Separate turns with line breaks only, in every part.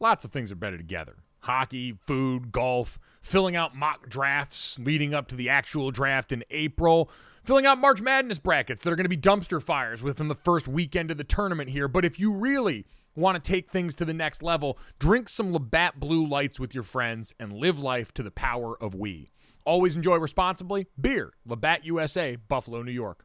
lots of things are better together hockey, food, golf, filling out mock drafts leading up to the actual draft in April, filling out March Madness brackets that are going to be dumpster fires within the first weekend of the tournament here. But if you really want to take things to the next level, drink some Labatt Blue Lights with your friends and live life to the power of we. Always enjoy responsibly. Beer, Labatt USA, Buffalo, New York.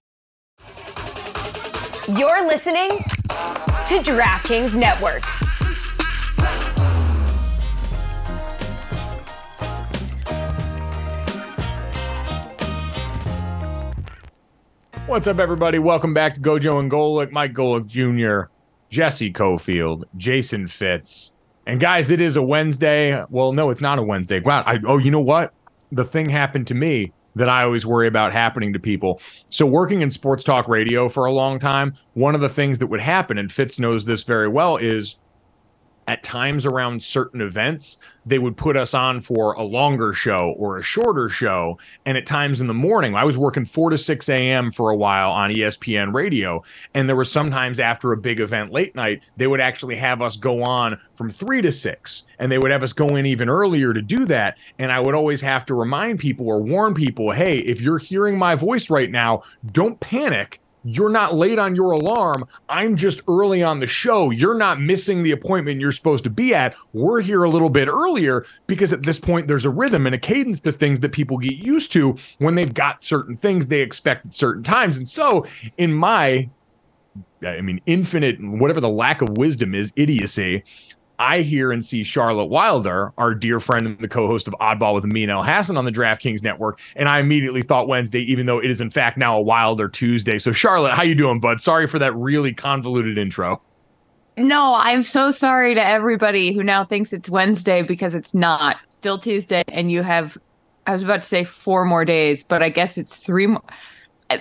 You're listening to DraftKings Network.
What's up, everybody? Welcome back to Gojo and Golic, Mike Golic Jr., Jesse Cofield, Jason Fitz. And guys, it is a Wednesday. Well, no, it's not a Wednesday. Wow. I, oh, you know what? The thing happened to me that I always worry about happening to people. So, working in sports talk radio for a long time, one of the things that would happen, and Fitz knows this very well, is at times around certain events, they would put us on for a longer show or a shorter show. And at times in the morning, I was working 4 to 6 a.m. for a while on ESPN radio. And there was sometimes after a big event late night, they would actually have us go on from 3 to 6. And they would have us go in even earlier to do that. And I would always have to remind people or warn people hey, if you're hearing my voice right now, don't panic you're not late on your alarm. I'm just early on the show. You're not missing the appointment you're supposed to be at. We're here a little bit earlier because at this point there's a rhythm and a cadence to things that people get used to when they've got certain things they expect at certain times. And so, in my I mean, infinite, whatever the lack of wisdom is, idiocy. I hear and see Charlotte Wilder, our dear friend and the co-host of Oddball with me and El Hassan on the DraftKings Network, and I immediately thought Wednesday, even though it is in fact now a Wilder Tuesday. So Charlotte, how you doing, bud? Sorry for that really convoluted intro.
No, I'm so sorry to everybody who now thinks it's Wednesday because it's not. Still Tuesday, and you have. I was about to say four more days, but I guess it's three more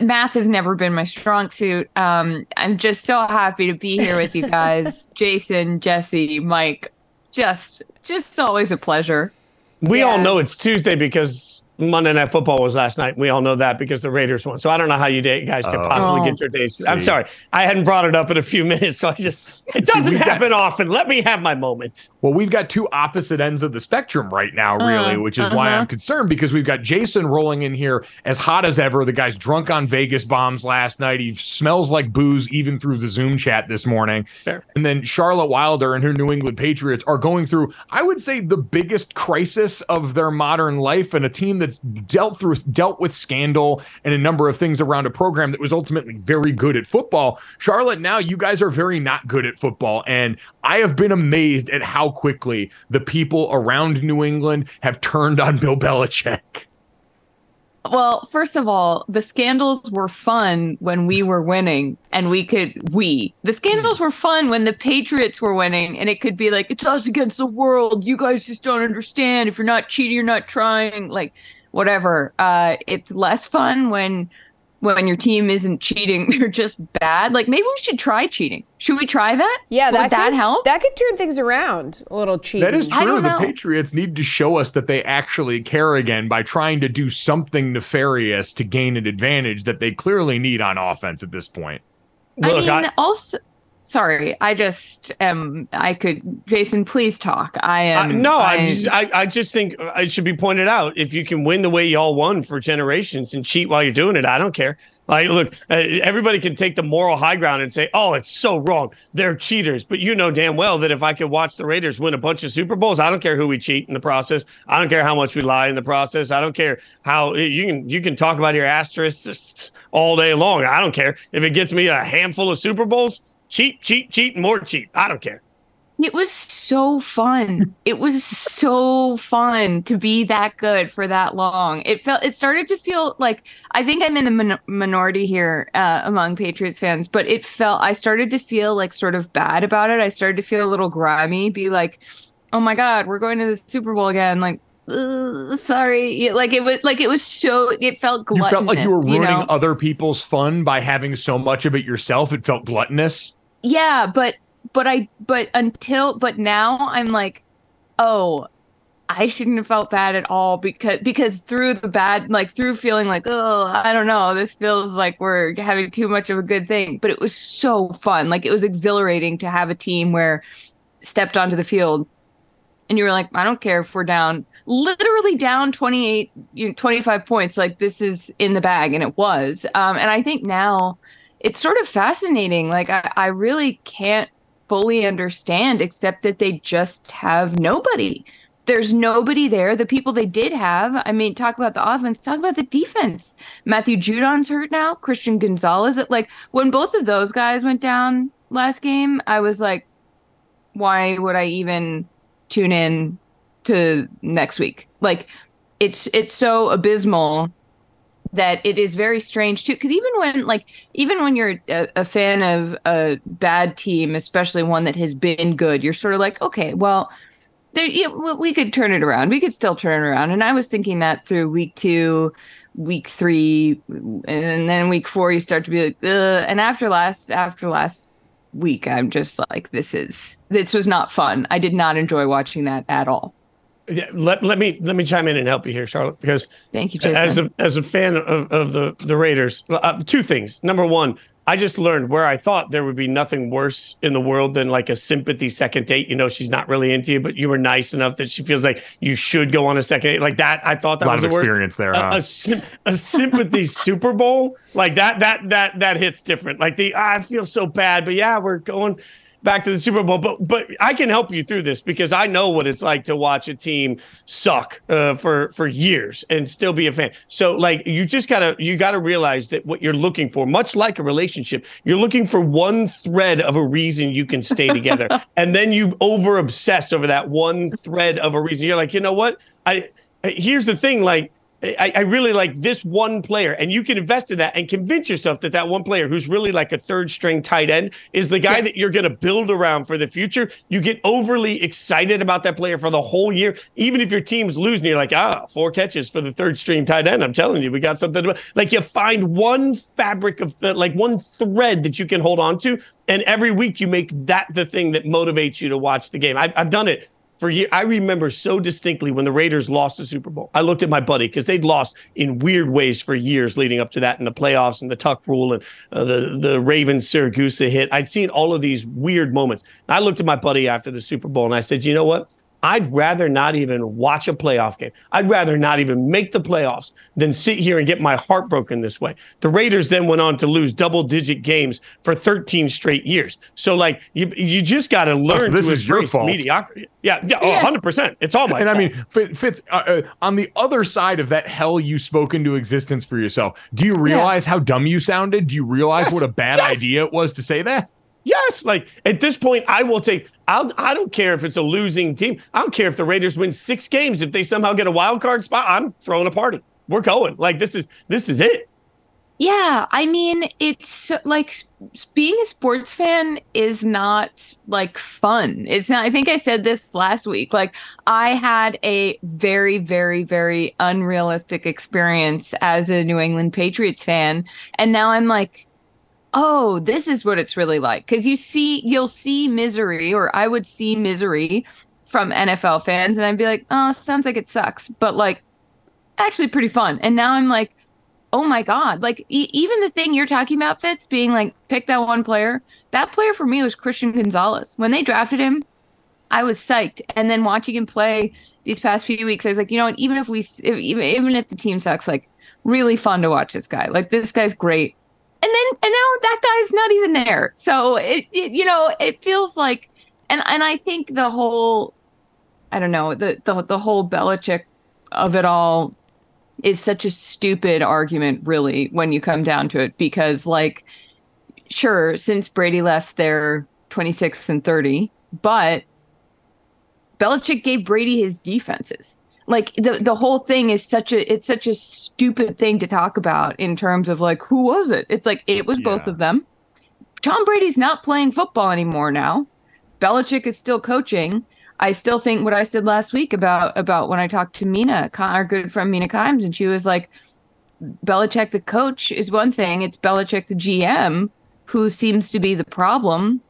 math has never been my strong suit. Um, I'm just so happy to be here with you guys, Jason, Jesse, Mike. Just, just always a pleasure.
We yeah. all know it's Tuesday because Monday Night Football was last night. We all know that because the Raiders won. So I don't know how you guys could possibly oh, get your days. See. I'm sorry. I hadn't brought it up in a few minutes. So I just, it doesn't see, happen got, often. Let me have my moment.
Well, we've got two opposite ends of the spectrum right now, really, uh, which is uh-huh. why I'm concerned because we've got Jason rolling in here as hot as ever. The guy's drunk on Vegas bombs last night. He smells like booze even through the Zoom chat this morning. Fair. And then Charlotte Wilder and her New England Patriots are going through, I would say, the biggest crisis of their modern life and a team that's dealt through dealt with scandal and a number of things around a program that was ultimately very good at football. Charlotte, now you guys are very not good at football, and I have been amazed at how quickly the people around New England have turned on Bill Belichick.
Well, first of all, the scandals were fun when we were winning and we could we. The scandals were fun when the Patriots were winning and it could be like it's us against the world. You guys just don't understand. If you're not cheating, you're not trying. Like whatever. Uh, it's less fun when when your team isn't cheating, they're just bad. Like maybe we should try cheating. Should we try that?
Yeah, that
would that
could,
help?
That could turn things around a little cheating.
That is
I
true.
don't
The
know.
Patriots need to show us that they actually care again by trying to do something nefarious to gain an advantage that they clearly need on offense at this point.
I mean,
I-
also, sorry, I just um, I could, Jason, please talk. I
I,
am
no, I
I'm-
just, I, I just think it should be pointed out. If you can win the way y'all won for generations and cheat while you're doing it, I don't care. Like, look, uh, everybody can take the moral high ground and say, "Oh, it's so wrong. They're cheaters." But you know damn well that if I could watch the Raiders win a bunch of Super Bowls, I don't care who we cheat in the process. I don't care how much we lie in the process. I don't care how you can you can talk about your asterisks all day long. I don't care if it gets me a handful of Super Bowls. Cheat, cheap, cheap, more cheap. I don't care.
It was so fun. It was so fun to be that good for that long. It felt it started to feel like I think I'm in the min- minority here uh, among Patriots fans, but it felt I started to feel like sort of bad about it. I started to feel a little grimy, be like, "Oh my god, we're going to the Super Bowl again." Like, "Ugh, sorry. Like it was like it was so it felt
You felt like you were ruining
know?
other people's fun by having so much of it yourself. It felt gluttonous.
Yeah but but i but until but now i'm like oh i shouldn't have felt bad at all because because through the bad like through feeling like oh i don't know this feels like we're having too much of a good thing but it was so fun like it was exhilarating to have a team where stepped onto the field and you were like i don't care if we're down literally down 28 you know, 25 points like this is in the bag and it was um and i think now it's sort of fascinating like i, I really can't fully understand except that they just have nobody. There's nobody there. The people they did have i mean talk about the offense talk about the defense. Matthew judon's hurt now. Christian gonzalez like when both of those guys went down last game i was like why would I even tune in to next week? Like it's it's so abysmal that it is very strange too because even when like even when you're a, a fan of a bad team especially one that has been good you're sort of like okay well there we could turn it around. We could still turn it around. And i was thinking that through week two week three and then week four you start to be like Ugh. and after last after last week i'm just like this is this was not fun. I did not enjoy watching that at all
Yeah, let, let me let me chime in and help you here, Charlotte, because
thank you jason
as a as a fan of, of the the Raiders, uh, two things. Number one, I just learned where I thought there would be nothing worse in the world than like a sympathy second date. You know, she's not really into you, but you were nice enough that she feels like you should go on a second date. Like that, I thought
A
that
lot
was
of
the worst.
experience there,
A,
huh?
a, sym- a sympathy Super Bowl like that that that that hits different. Like the "Ah, I feel so bad, but yeah, we're going back to the Super Bowl. But but I can help you through this because I know what it's like to watch a team suck uh, for for years and still be a fan. So like you just gotta you gotta realize that what you're looking for, much like a relationship, you're looking for one thread of a reason you can stay together, and then you over obsess over that one thread of a reason. You're like, you know what? I here's the thing, like. I, I really like this one player, and you can invest in that and convince yourself that that one player who's really like a third string tight end is the guy that you're going to build around for the future. You get overly excited about that player for the whole year, even if your team's losing. You're like, ah, four catches for the third string tight end. I'm telling you, we got something. To, like you find one fabric of the, like one thread that you can hold on to, and every week you make that the thing that motivates you to watch the game. I, I've done it for years. I remember so distinctly when the Raiders lost the Super Bowl. I looked at my buddy because they'd lost in weird ways for years leading up to that in the playoffs and the Tuck rule and uh, the the Ravens Siragusa hit. I'd seen all of these weird moments. And I looked at my buddy after the Super Bowl and I said, you know what? I'd rather not even watch a playoff game. I'd rather not even make the playoffs than sit here and get my heart broken this way. The Raiders then went on to lose double digit games for 13 straight years. So like you you just got to learn
this
to
is your
embrace
fault.
mediocrity. Yeah, yeah, oh,
Yeah.
100%. It's all my
and I mean, Fitz, uh, uh, on the other side of that hell you spoke into existence for yourself, do you realize how dumb you sounded? Do you realize
Yes.
what a bad
Yes.
idea it was to say that?
Yes, like at this point, I will take. I'll. I don't care if it's a losing team. I don't care if the Raiders win six games. If they somehow get a wild card spot, I'm throwing a party. We're going. Like this is this is it.
Yeah, I mean, it's like being a sports fan is not like fun. It's not, I think I said this last week. Like, I had a very, very, very unrealistic experience as a New England Patriots fan. And now I'm like, oh, this is what it's really like. Cause you see, you'll see misery, or I would see misery from NFL fans, and I'd be like, oh, sounds like it sucks. But like, actually pretty fun. And now I'm like, oh my god like e- even the thing you're talking about fitz being like pick that one player that player for me was christian gonzalez when they drafted him i was psyched and then watching him play these past few weeks i was like you know what even if we if, even, even if the team sucks like really fun to watch this guy like this guy's great and then and now that guy's not even there so it, it you know it feels like and and i think the whole i don't know the the, the whole Belichick of it all is such a stupid argument, really, when you come down to it, because, like, sure, since Brady left, they're 26 and 30, but Belichick gave Brady his defenses. Like the the whole thing is such a it's such a stupid thing to talk about in terms of like who was it? It's like it was yeah. both of them. Tom Brady's not playing football anymore now. Belichick is still coaching. I still think what I said last week about about when I talked to Mina, our good friend Mina Kimes, and she was like, Belichick the coach is one thing; it's Belichick the GM who seems to be the problem.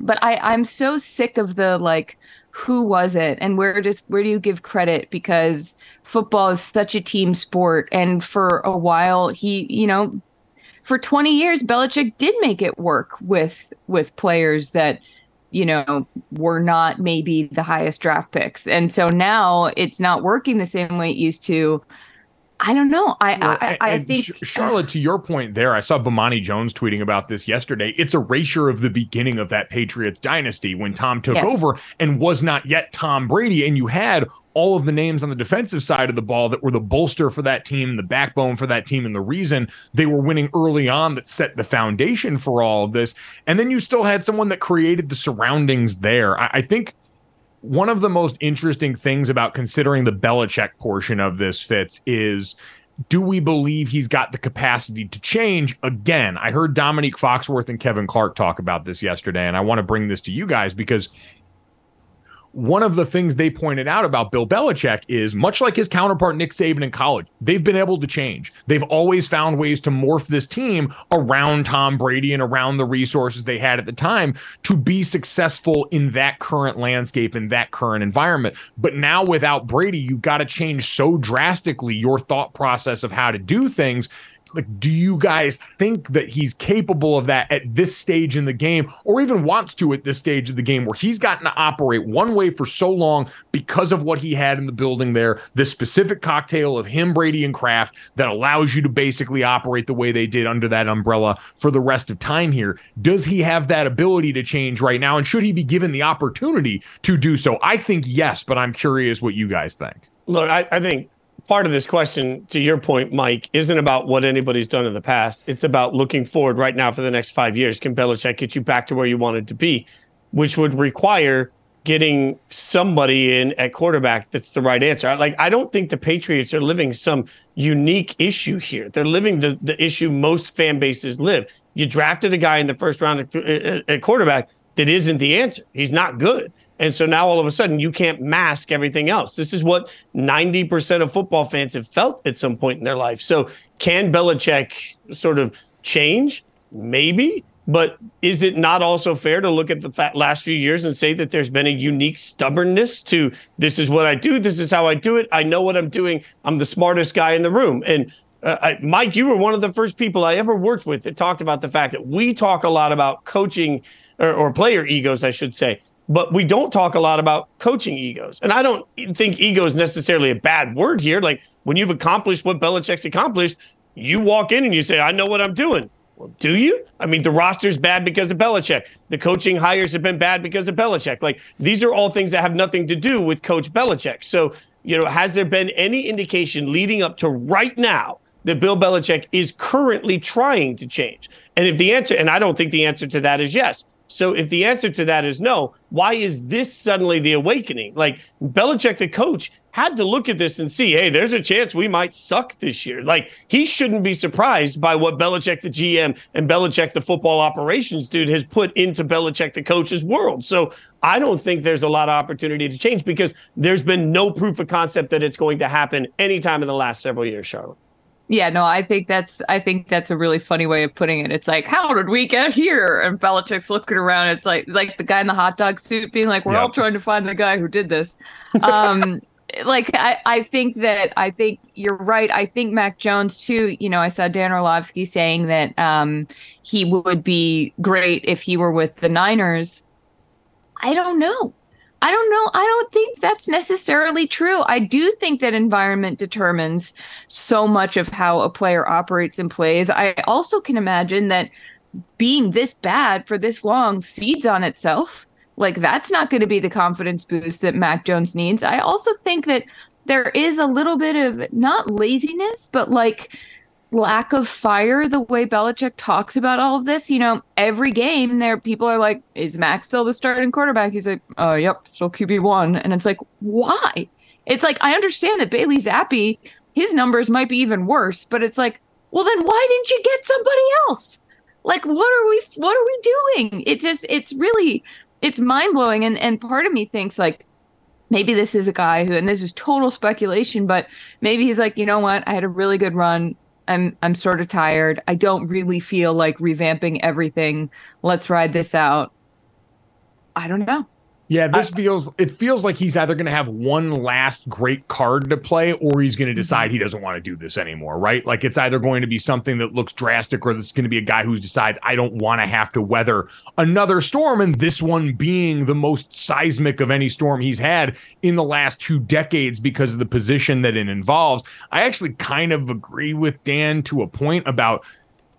But I I'm so sick of the like who was it and where just where do you give credit because football is such a team sport and for a while he you know for 20 years Belichick did make it work with with players that you know, were not maybe the highest draft picks. And so now it's not working the same way it used to. I don't know. I well, I, I think
Charlotte, to your point there, I saw Bomani Jones tweeting about this yesterday. It's erasure of the beginning of that Patriots dynasty when Tom took yes. over and was not yet Tom Brady, and you had all of the names on the defensive side of the ball that were the bolster for that team, the backbone for that team, and the reason they were winning early on that set the foundation for all of this. And then you still had someone that created the surroundings there. I, I think one of the most interesting things about considering the Belichick portion of this Fitz is do we believe he's got the capacity to change again? I heard Dominique Foxworth and Kevin Clark talk about this yesterday, and I want to bring this to you guys because one of the things they pointed out about Bill Belichick is much like his counterpart Nick Saban in college, they've been able to change. They've always found ways to morph this team around Tom Brady and around the resources they had at the time to be successful in that current landscape in that current environment. But now without Brady, you've got to change so drastically your thought process of how to do things like do you guys think that he's capable of that at this stage in the game or even wants to at this stage of the game where he's gotten to operate one way for so long because of what he had in the building there this specific cocktail of him Brady and Kraft that allows you to basically operate the way they did under that umbrella for the rest of time here? Does he have that ability to change right now and should he be given the opportunity to do so? I think yes but I'm curious what you guys think.
Look I, I think part of this question, to your point, Mike, isn't about what anybody's done in the past. It's about looking forward right now for the next five years. Can Belichick get you back to where you wanted to be, which would require getting somebody in at quarterback that's the right answer. Like, I don't think the Patriots are living some unique issue here. They're living the, the issue most fan bases live. You drafted a guy in the first round at, quarterback that isn't the answer. He's not good. And so now all of a sudden you can't mask everything else. This is what 90% of football fans have felt at some point in their life. So can Belichick sort of change? Maybe. But is it not also fair to look at the last few years and say that there's been a unique stubbornness to this is what I do, this is how I do it, I know what I'm doing, I'm the smartest guy in the room. And uh, I, Mike, you were one of the first people I ever worked with that talked about the fact that we talk a lot about coaching or, or player egos, I should say but we don't talk a lot about coaching egos. And I don't think ego is necessarily a bad word here. Like when you've accomplished what Belichick's accomplished, you walk in and you say, I know what I'm doing. Well, do you? I mean, the roster's bad because of Belichick. The coaching hires have been bad because of Belichick. Like these are all things that have nothing to do with Coach Belichick. So, you know, has there been any indication leading up to right now that Bill Belichick is currently trying to change? And if the answer, and I don't think the answer to that is yes, So if the answer to that is no, why is this suddenly the awakening? Like Belichick, the coach, had to look at this and see, hey, there's a chance we might suck this year. Like he shouldn't be surprised by what Belichick, the GM, and Belichick, the football operations dude, has put into Belichick, the coach's world. So I don't think there's a lot of opportunity to change because there's been no proof of concept that it's going to happen anytime in the last several years, Charlotte.
Yeah, no, I think that's I think that's a really funny way of putting it. It's like, how did we get here? And Belichick's looking around. It's like like the guy in the hot dog suit being like, we're yep. all trying to find the guy who did this. Um, like I, I think that I think you're right. I think Mac Jones too. You know, I saw Dan Orlovsky saying that um, he would be great if he were with the Niners. I don't know. I don't know. I don't think that's necessarily true. I do think that environment determines so much of how a player operates and plays. I also can imagine that being this bad for this long feeds on itself like that's not going to be the confidence boost that Mac Jones needs. I also think that there is a little bit of not laziness, but like lack of fire the way Belichick talks about all of this. You know, every game there people are like, is Max still the starting quarterback? He's like, uh yep, still QB one. And it's like, why? It's like I understand that Bailey Zappe, his numbers might be even worse, but it's like, well then why didn't you get somebody else? Like what are we what are we doing? It just it's really it's mind blowing. And and part of me thinks like maybe this is a guy who, and this is total speculation, but maybe he's like, you know what, I had a really good run. I'm I'm sort of tired. I don't really feel like revamping everything. Let's ride this out. I don't know.
Yeah, this I, feels it feels like he's either going to have one last great card to play or he's going to mm-hmm. decide he doesn't want to do this anymore, right? Like it's either going to be something that looks drastic or it's going to be a guy who decides I don't want to have to weather another storm and this one being the most seismic of any storm he's had in the last two decades because of the position that it involves. I actually kind of agree with Dan to a point about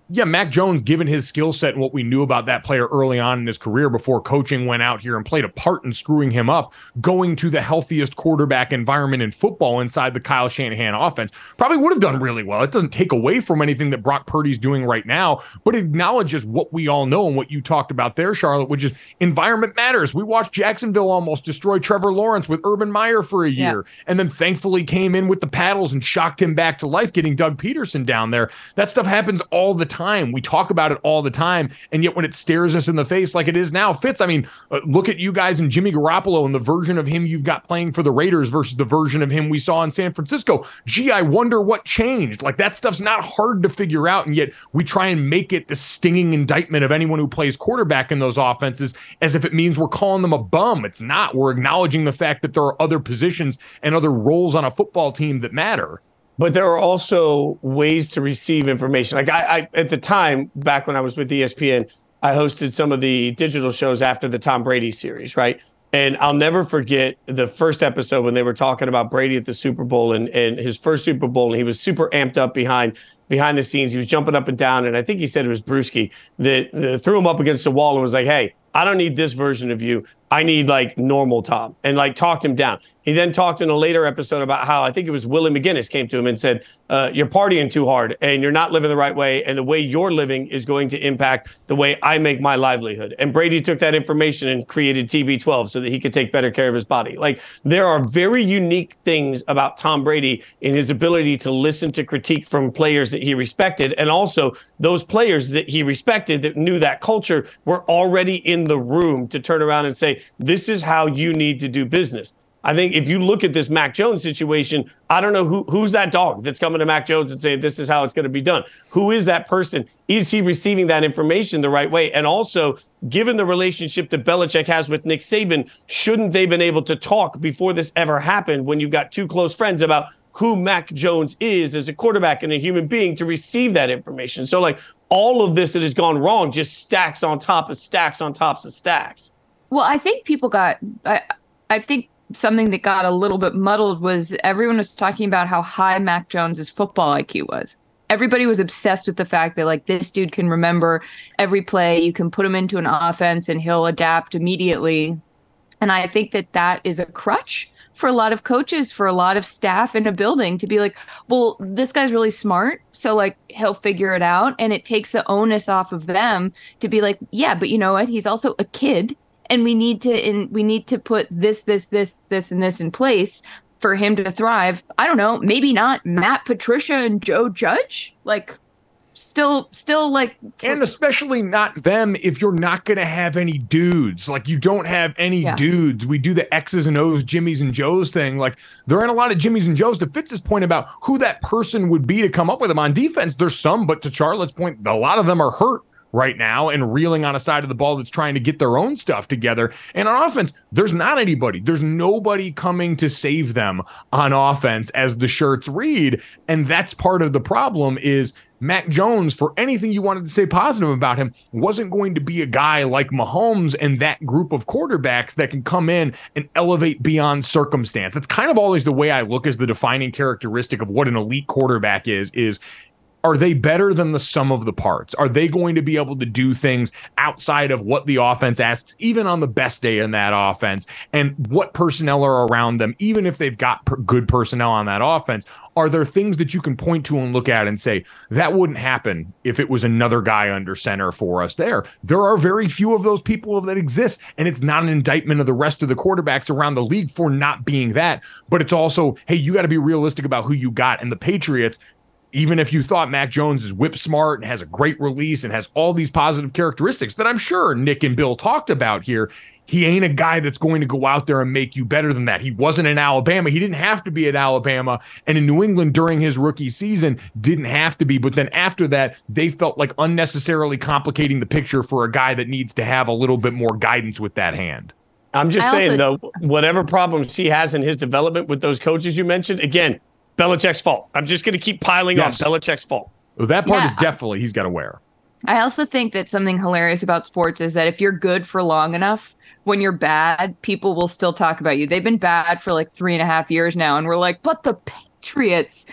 yeah, Mac Jones, given his skill set and what we knew about that player early on in his career before coaching went out here and played a part in screwing him up, going to the healthiest quarterback environment in football inside the Kyle Shanahan offense, probably would have done really well. It doesn't take away from anything that Brock Purdy's doing right now, but it acknowledges what we all know and what you talked about there, Charlotte, which is environment matters. We watched Jacksonville almost destroy Trevor Lawrence with Urban Meyer for a year, yeah. and then thankfully came in with the paddles and shocked him back to life, getting Doug Pederson down there. That stuff happens all the time time. We talk about it all the time. And yet when it stares us in the face like it is now, Fitz, I mean, uh, look at you guys and Jimmy Garoppolo and the version of him you've got playing for the Raiders versus the version of him we saw in San Francisco. Gee, I wonder what changed. Like that stuff's not hard to figure out. And yet we try and make it the stinging indictment of anyone who plays quarterback in those offenses as if it means we're calling them a bum. It's not. We're acknowledging the fact that there are other positions and other roles on a football team that matter
but there are also ways to receive information. Like I, I, at the time, back when I was with ESPN, I hosted some of the digital shows after the Tom Brady series, right? And I'll never forget the first episode when they were talking about Brady at the Super Bowl and, and his first Super Bowl, and he was super amped up behind behind the scenes. He was jumping up and down, and I think he said it was Bruschi that, that threw him up against the wall and was like, "Hey, I don't need this version of you. I need like normal Tom," and like talked him down. He then talked in a later episode about how I think it was Willie McGinest came to him and said, uh, "You're partying too hard, and you're not living the right way, and the way you're living is going to impact the way I make my livelihood." And Brady took that information and created TB12 so that he could take better care of his body. Like there are very unique things about Tom Brady in his ability to listen to critique from players that he respected, and also those players that he respected that knew that culture were already in the room to turn around and say, "This is how you need to do business." I think if you look at this Mac Jones situation, I don't know who who's that dog that's coming to Mac Jones and saying this is how it's going to be done. Who is that person? Is he receiving that information the right way? And also, given the relationship that Belichick has with Nick Saban, shouldn't they been able to talk before this ever happened when you've got two close friends about who Mac Jones is as a quarterback and a human being to receive that information? So like all of this that has gone wrong just stacks on top of stacks on tops of stacks.
Well, I think people got I I think something that got a little bit muddled was everyone was talking about how high Mac Jones's football IQ was. Everybody was obsessed with the fact that like this dude can remember every play. You can put him into an offense and he'll adapt immediately. And I think that that is a crutch for a lot of coaches, for a lot of staff in a building to be like, well, this guy's really smart. So, like, he'll figure it out. And it takes the onus off of them to be like, yeah, but you know what? He's also a kid. And we need to, in, we need to put this, this, this, this, and this in place for him to thrive. I don't know, maybe not Matt Patricia and Joe Judge. Like, still still like
and especially not them if you're not going to have any dudes like you don't have any yeah. dudes we do the x's and o's jimmys and joes thing like there aren't a lot of jimmys and joes to fitz's point about who that person would be to come up with them on defense there's some but to charlotte's point a lot of them are hurt right now and reeling on a side of the ball that's trying to get their own stuff together. And on offense, there's not anybody. There's nobody coming to save them on offense as the shirts read. And that's part of the problem is Mac Jones, for anything you wanted to say positive about him, wasn't going to be a guy like Mahomes and that group of quarterbacks that can come in and elevate beyond circumstance. That's kind of always the way I look as the defining characteristic of what an elite quarterback is, is are they better than the sum of the parts? Are they going to be able to do things outside of what the offense asks, even on the best day in that offense? And what personnel are around them, even if they've got per- good personnel on that offense? Are there things that you can point to and look at and say, that wouldn't happen if it was another guy under center for us there? There are very few of those people that exist. And it's not an indictment of the rest of the quarterbacks around the league for not being that. But it's also, hey, you got to be realistic about who you got. And the Patriots, even if you thought Mac Jones is whip smart and has a great release and has all these positive characteristics that I'm sure Nick and Bill talked about here, he ain't a guy that's going to go out there and make you better than that. He wasn't in Alabama. He didn't have to be at Alabama. And in New England during his rookie season, didn't have to be. But then after that, they felt like unnecessarily complicating the picture for a guy that needs to have a little bit more guidance with that hand.
I'm just I saying, also- though, whatever problems he has in his development with those coaches you mentioned, again, Belichick's fault. I'm just going to keep piling yes. on Belichick's fault.
Well, that part yeah. is definitely he's got to wear.
I also think that something hilarious about sports is that if you're good for long enough, when you're bad, people will still talk about you. They've been bad for like three and a half years now, and we're like, but the Patriots.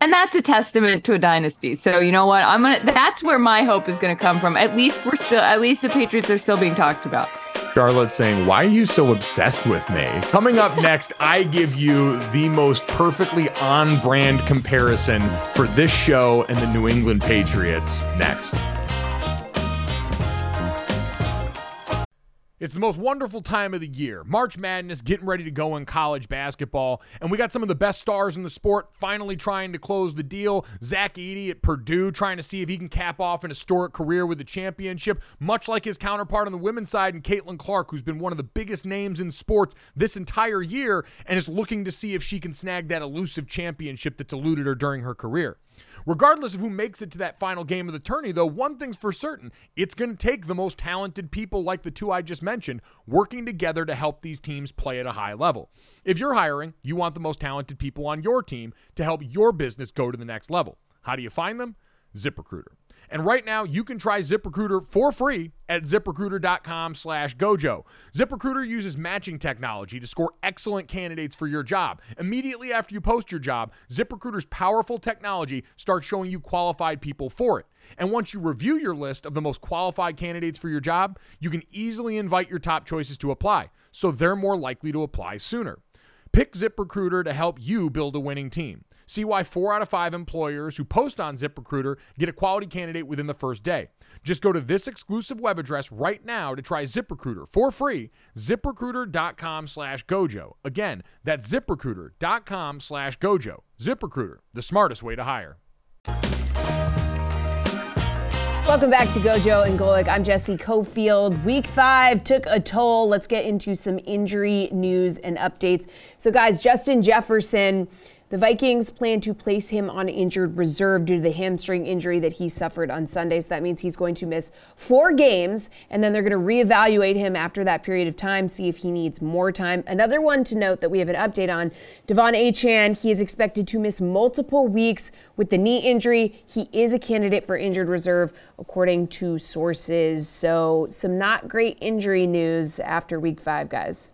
And that's a testament to a dynasty. So you know what? I'm gonna. That's where my hope is gonna come from. At least we're still. At least the Patriots are still being talked about.
Charlotte saying, Why are you so obsessed with me? Coming up next, I give you the most perfectly on brand comparison for this show and the New England Patriots next. It's the most wonderful time of the year. March Madness getting ready to go in college basketball. And we got some of the best stars in the sport finally trying to close the deal. Zach Edey at Purdue trying to see if he can cap off an historic career with a championship, much like his counterpart on the women's side and Caitlin Clark, who's been one of the biggest names in sports this entire year and is looking to see if she can snag that elusive championship that's eluded her during her career. Regardless of who makes it to that final game of the tourney, though, one thing's for certain it's going to take the most talented people like the two I just mentioned working together to help these teams play at a high level. If you're hiring, you want the most talented people on your team to help your business go to the next level. How do you find them? ZipRecruiter. And right now, you can try ZipRecruiter for free at ziprecruiter.com slash gojo. ZipRecruiter uses matching technology to score excellent candidates for your job. Immediately after you post your job, ZipRecruiter's powerful technology starts showing you qualified people for it. And once you review your list of the most qualified candidates for your job, you can easily invite your top choices to apply, so they're more likely to apply sooner. Pick ZipRecruiter to help you build a winning team. See why four out of five employers who post on ZipRecruiter get a quality candidate within the first day. Just go to this exclusive web address right now to try ZipRecruiter for free. ZipRecruiter.com slash Gojo. Again, that's ZipRecruiter.com slash Gojo. ZipRecruiter, the smartest way to hire.
Welcome back to Gojo and Golic. I'm Jesse Cofield. Week five took a toll. Let's get into some injury news and updates. So, guys, Justin Jefferson the Vikings plan to place him on injured reserve due to the hamstring injury that he suffered on Sunday. So that means he's going to miss four games, and then they're going to reevaluate him after that period of time, see if he needs more time. Another one to note that we have an update on De'Von Achane. He is expected to miss multiple weeks with the knee injury. He is a candidate for injured reserve, according to sources. So, some not great injury news after week five, guys.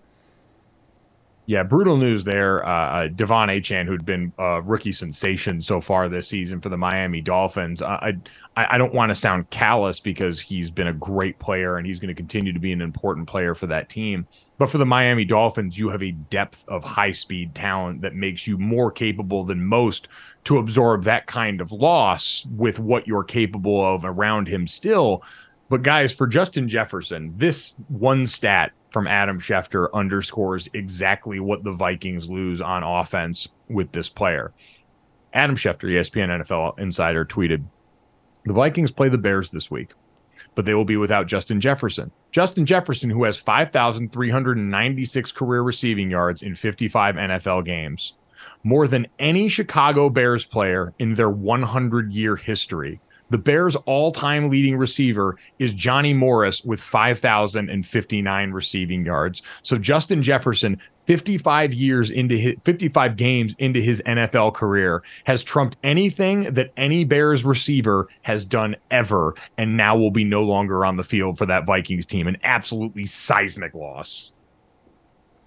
Yeah, brutal news there. Uh, uh De'Von Achane, who'd been a rookie sensation so far this season for the Miami Dolphins. I I, I don't want to sound callous because he's been a great player and he's going to continue to be an important player for that team. But for the Miami Dolphins, you have a depth of high speed talent that makes you more capable than most to absorb that kind of loss with what you're capable of around him still. But guys, for Justin Jefferson, this one stat from Adam Schefter underscores exactly what the Vikings lose on offense with this player. Adam Schefter, ESPN NFL insider, tweeted The Vikings play the Bears this week, but they will be without Justin Jefferson. Justin Jefferson, who has 5,396 career receiving yards in 55 NFL games, more than any Chicago Bears player in their 100 year history the Bears' all time leading receiver is Johnny Morris with 5,059 receiving yards. So Justin Jefferson, 55 years into his 55 games into his NFL career, has trumped anything that any Bears receiver has done ever, and now will be no longer on the field for that Vikings team. An absolutely seismic loss.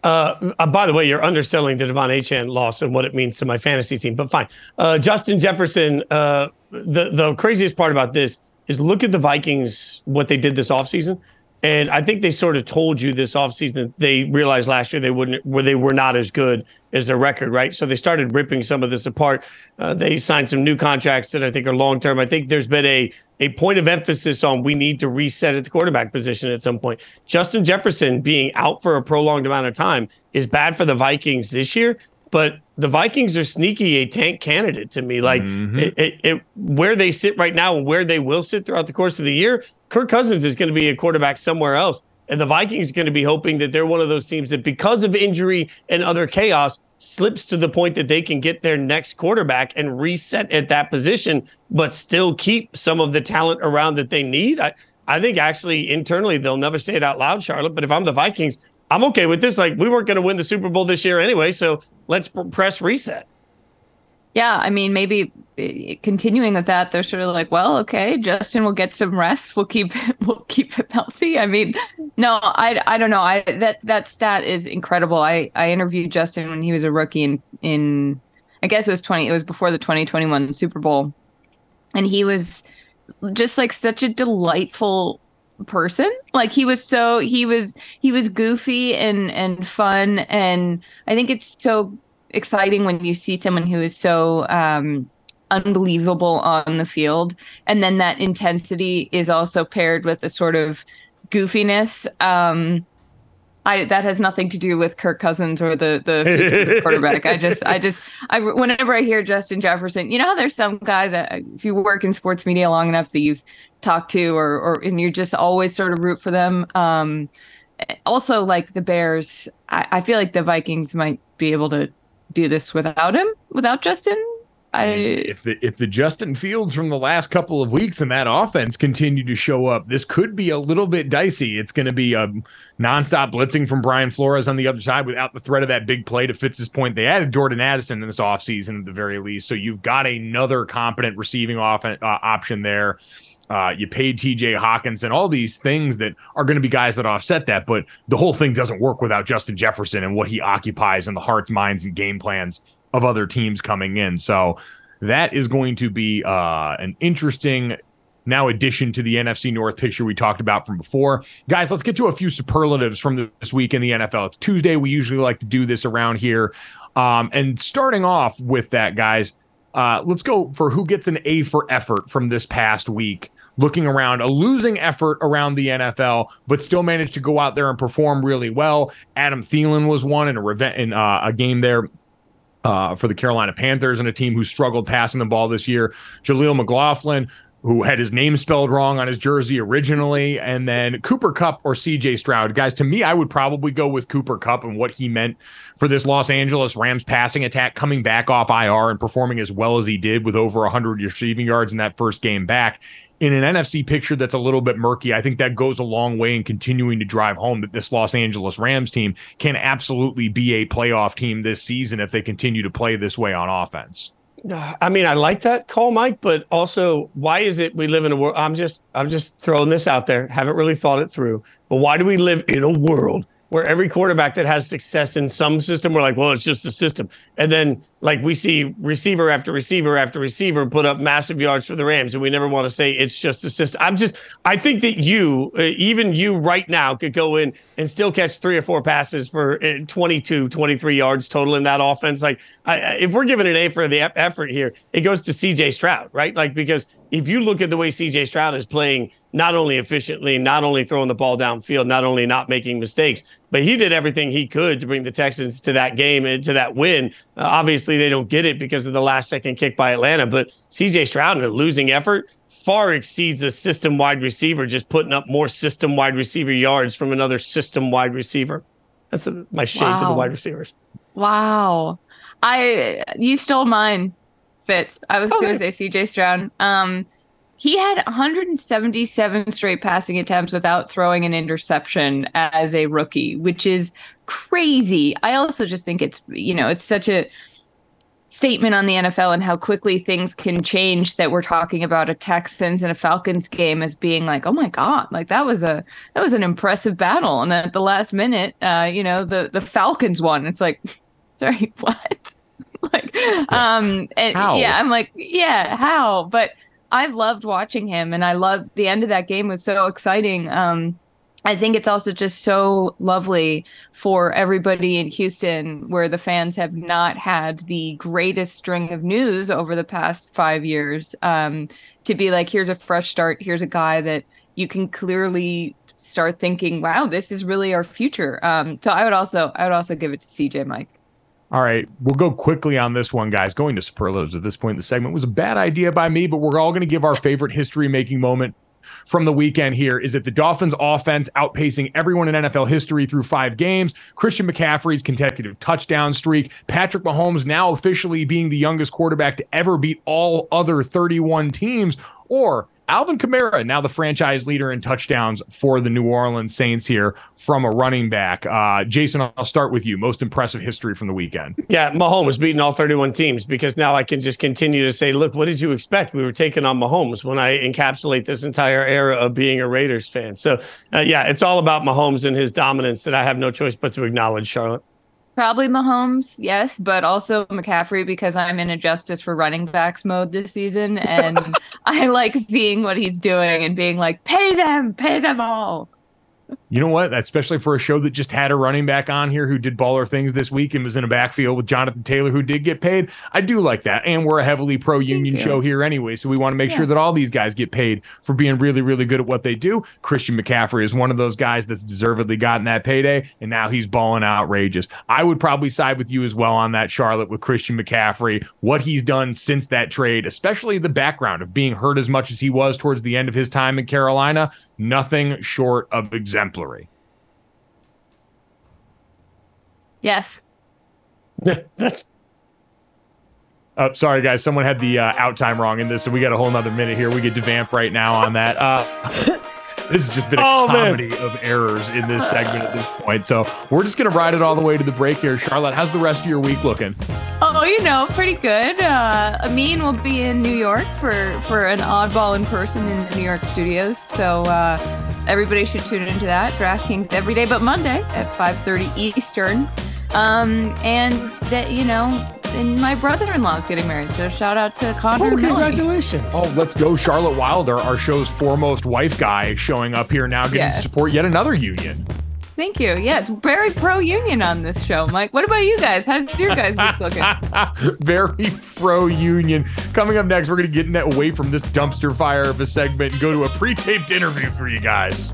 Uh, uh, by the way, you're underselling the De'Von Achane loss and what it means to my fantasy team, but fine. Uh, Justin Jefferson, uh, the the craziest part about this is look at the Vikings, what they did this offseason. And I think they sort of told you this offseason that they realized last year they wouldn't, where they were not as good as their record, right? So they started ripping some of this apart. Uh, they signed some new contracts that I think are long term. I think there's been a a point of emphasis on we need to reset at the quarterback position at some point. Justin Jefferson being out for a prolonged amount of time is bad for the Vikings this year, but the Vikings are sneaky a tank candidate to me. Like mm-hmm. it, it, it, where they sit right now and where they will sit throughout the course of the year, Kirk Cousins is going to be a quarterback somewhere else. And the Vikings are going to be hoping that they're one of those teams that, because of injury and other chaos, slips to the point that they can get their next quarterback and reset at that position, but still keep some of the talent around that they need. I, I think actually internally they'll never say it out loud, Charlotte. But if I'm the Vikings, I'm okay with this. Like we weren't going to win the Super Bowl this year anyway, so let's pr- press reset.
Yeah, I mean, maybe eh, continuing with that, they're sort of like, well, okay, Justin will get some rest. We'll keep we'll keep him healthy. I mean, no, I, I don't know. I that that stat is incredible. I I interviewed Justin when he was a rookie in in I guess it was twenty. It was before the twenty twenty one Super Bowl, and he was just like such a delightful person. Like he was so he was he was goofy and and fun. And i think it's so exciting when you see someone who is so um, unbelievable on the field, and then that intensity is also paired with a sort of goofiness. Um, I that has nothing to do with Kirk Cousins or the the quarterback. I just I just I whenever I hear Justin Jefferson, you know how there's some guys that if you work in sports media long enough that you've talked to or or and you're just always sort of root for them. Um, also, like the Bears, I, I feel like the Vikings might be able to do this without him, without Justin. I
if the if the Justin Fields from the last couple of weeks and that offense continue to show up, this could be a little bit dicey. It's going to be a nonstop blitzing from Brian Flores on the other side without the threat of that big play to Fitz's point. They added Jordan Addison in this offseason at the very least, so you've got another competent receiving off, uh, option there. Uh, you paid TJ Hockenson and all these things that are going to be guys that offset that, but the whole thing doesn't work without Justin Jefferson and what he occupies in the hearts, minds, and game plans of other teams coming in. So that is going to be uh, an interesting now addition to the NFC North picture we talked about from before. Guys, let's get to a few superlatives from this week in the NFL. It's Tuesday. We usually like to do this around here. Um, and starting off with that, guys, uh, let's go for who gets an A for effort from this past week. Looking around, a losing effort around the NFL, but still managed to go out there and perform really well. Adam Thielen was one in a in uh, a game there uh, for the Carolina Panthers and a team who struggled passing the ball this year. Jaleel McLaughlin who had his name spelled wrong on his jersey originally, and then Cooper Kupp or CJ Stroud. Guys, to me, I would probably go with Cooper Kupp and what he meant for this Los Angeles Rams passing attack coming back off IR and performing as well as he did with over 100 receiving yards in that first game back. In an NFC picture that's a little bit murky, I think that goes a long way in continuing to drive home that this Los Angeles Rams team can absolutely be a playoff team this season if they continue to play this way on offense.
I mean, I like that call, Mike, but also, why is it we live in a world? I'm just, I'm just throwing this out there. Haven't really thought it through. But why do we live in a world where every quarterback that has success in some system, we're like, well, it's just a system. And then like we see receiver after receiver after receiver put up massive yards for the Rams, and we never want to say it's just a system. I'm just, I think that you, uh, even you right now, could go in and still catch three or four passes for uh, 22, 23 yards total in that offense. Like, I, if we're giving an A for the effort here, it goes to CJ Stroud, right? Like, because if you look at the way CJ Stroud is playing, not only efficiently, not only throwing the ball downfield, not only not making mistakes, but he did everything he could to bring the Texans to that game and to that win. Uh, obviously, they don't get it because of the last second kick by Atlanta, but CJ Stroud in a losing effort far exceeds a system wide receiver, just putting up more system wide receiver yards from another system wide receiver. That's a, my shade wow. to the wide receivers.
Wow. I you stole mine, Fitz. I was going to say CJ Stroud. Um, he had 177 straight passing attempts without throwing an interception as a rookie, which is crazy. I also just think it's, you know, it's such a statement on the NFL and how quickly things can change that we're talking about a Texans and a Falcons game as being like, oh my God, like that was a that was an impressive battle. And then at the last minute, uh, you know, the the Falcons won. It's like, sorry, what? like um and how? yeah, I'm like, yeah, how? But I've loved watching him, and I love the end of that game was so exciting. Um, I think it's also just so lovely for everybody in Houston, where the fans have not had the greatest string of news over the past five years, um, to be like, here's a fresh start. Here's a guy that you can clearly start thinking, wow, this is really our future. Um, so I would also, I would also give it to CJ Mike.
All right, we'll go quickly on this one, guys. Going to superlatives at this point in the segment was a bad idea by me, but we're all going to give our favorite history making moment from the weekend here is that the Dolphins offense outpacing everyone in NFL history through five games. Christian McCaffrey's consecutive touchdown streak. Patrick Mahomes now officially being the youngest quarterback to ever beat all other 31 teams. Or Alvin Kamara, now the franchise leader in touchdowns for the New Orleans Saints here from a running back. Uh, Jason, I'll start with you. Most impressive history from the weekend.
Yeah, Mahomes beating all 31 teams because now I can just continue to say, look, what did you expect? We were taking on Mahomes when I encapsulate this entire era of being a Raiders fan. So, uh, yeah, it's all about Mahomes and his dominance that I have no choice but to acknowledge, Charlotte.
Probably Mahomes, yes, but also McCaffrey because I'm in a justice for running backs mode this season, and I like seeing what he's doing and being like, pay them, pay them all.
You know what? Especially for a show that just had a running back on here who did baller things this week and was in a backfield with Jonathan Taylor who did get paid. I do like that. And we're a heavily pro union show here anyway. So we want to make yeah. sure that all these guys get paid for being really, really good at what they do. Christian McCaffrey is one of those guys that's deservedly gotten that payday. And now he's balling outrageous. I would probably side with you as well on that, Charlotte, with Christian McCaffrey, what he's done since that trade, especially the background of being hurt as much as he was towards the end of his time in Carolina. Nothing short of exemplary.
Yes.
That's.
Oh, sorry, guys. Someone had the uh, out time wrong in this, so we got a whole nother minute here. We get to vamp right now on that. Uh, this has just been a oh, comedy man. of errors in this segment at this point. So we're just gonna ride it all the way to the break here. Charlotte, how's the rest of your week looking?
Oh, you know, pretty good. Uh, Amin will be in New York for for an oddball in person in the New York studios. So uh, everybody should tune into that. DraftKings every day, but Monday at 5:30 Eastern. Um, and that you know, and my brother-in-law is getting married. So shout out to Connor.
Oh, congratulations!
Oh, let's go, Charlotte Wilder, our show's foremost wife guy, showing up here now, getting yeah. to support yet another union.
Thank you. Yeah, it's very pro union on this show, Mike. What about you guys? How's your guys' week looking?
very pro union. Coming up next, we're going to get away from this dumpster fire of a segment and go to a pre taped interview for you guys.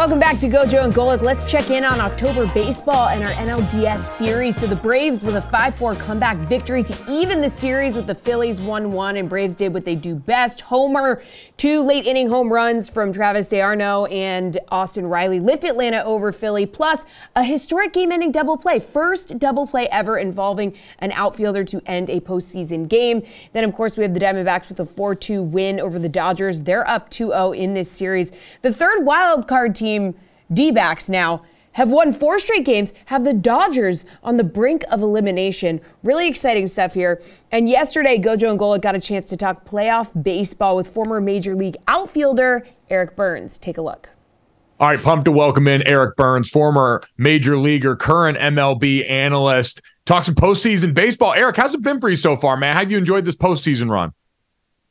Welcome back to Gojo and Golic. Let's check in on October baseball and our NLDS series. So the Braves with a 5-4 comeback victory to even the series with the Phillies 1-1 and Braves did what they do best. Homer, two late inning home runs from Travis d'Arnaud and Austin Riley lift Atlanta over Philly, plus a historic game-ending double play. First double play ever involving an outfielder to end a postseason game. Then, of course, we have the Diamondbacks with a 4-2 win over the Dodgers. They're up 2-0 in this series. The third wild card team, D backs now, have won four straight games, have the Dodgers on the brink of elimination. Really exciting stuff here. And yesterday, Gojo and Golic got a chance to talk playoff baseball with former Major League outfielder Eric Byrnes. Take a look.
All right, pumped to welcome in Eric Byrnes, former major leaguer, current MLB analyst. Talk some postseason baseball. Eric, how's it been for you so far, man? Have you enjoyed this postseason run?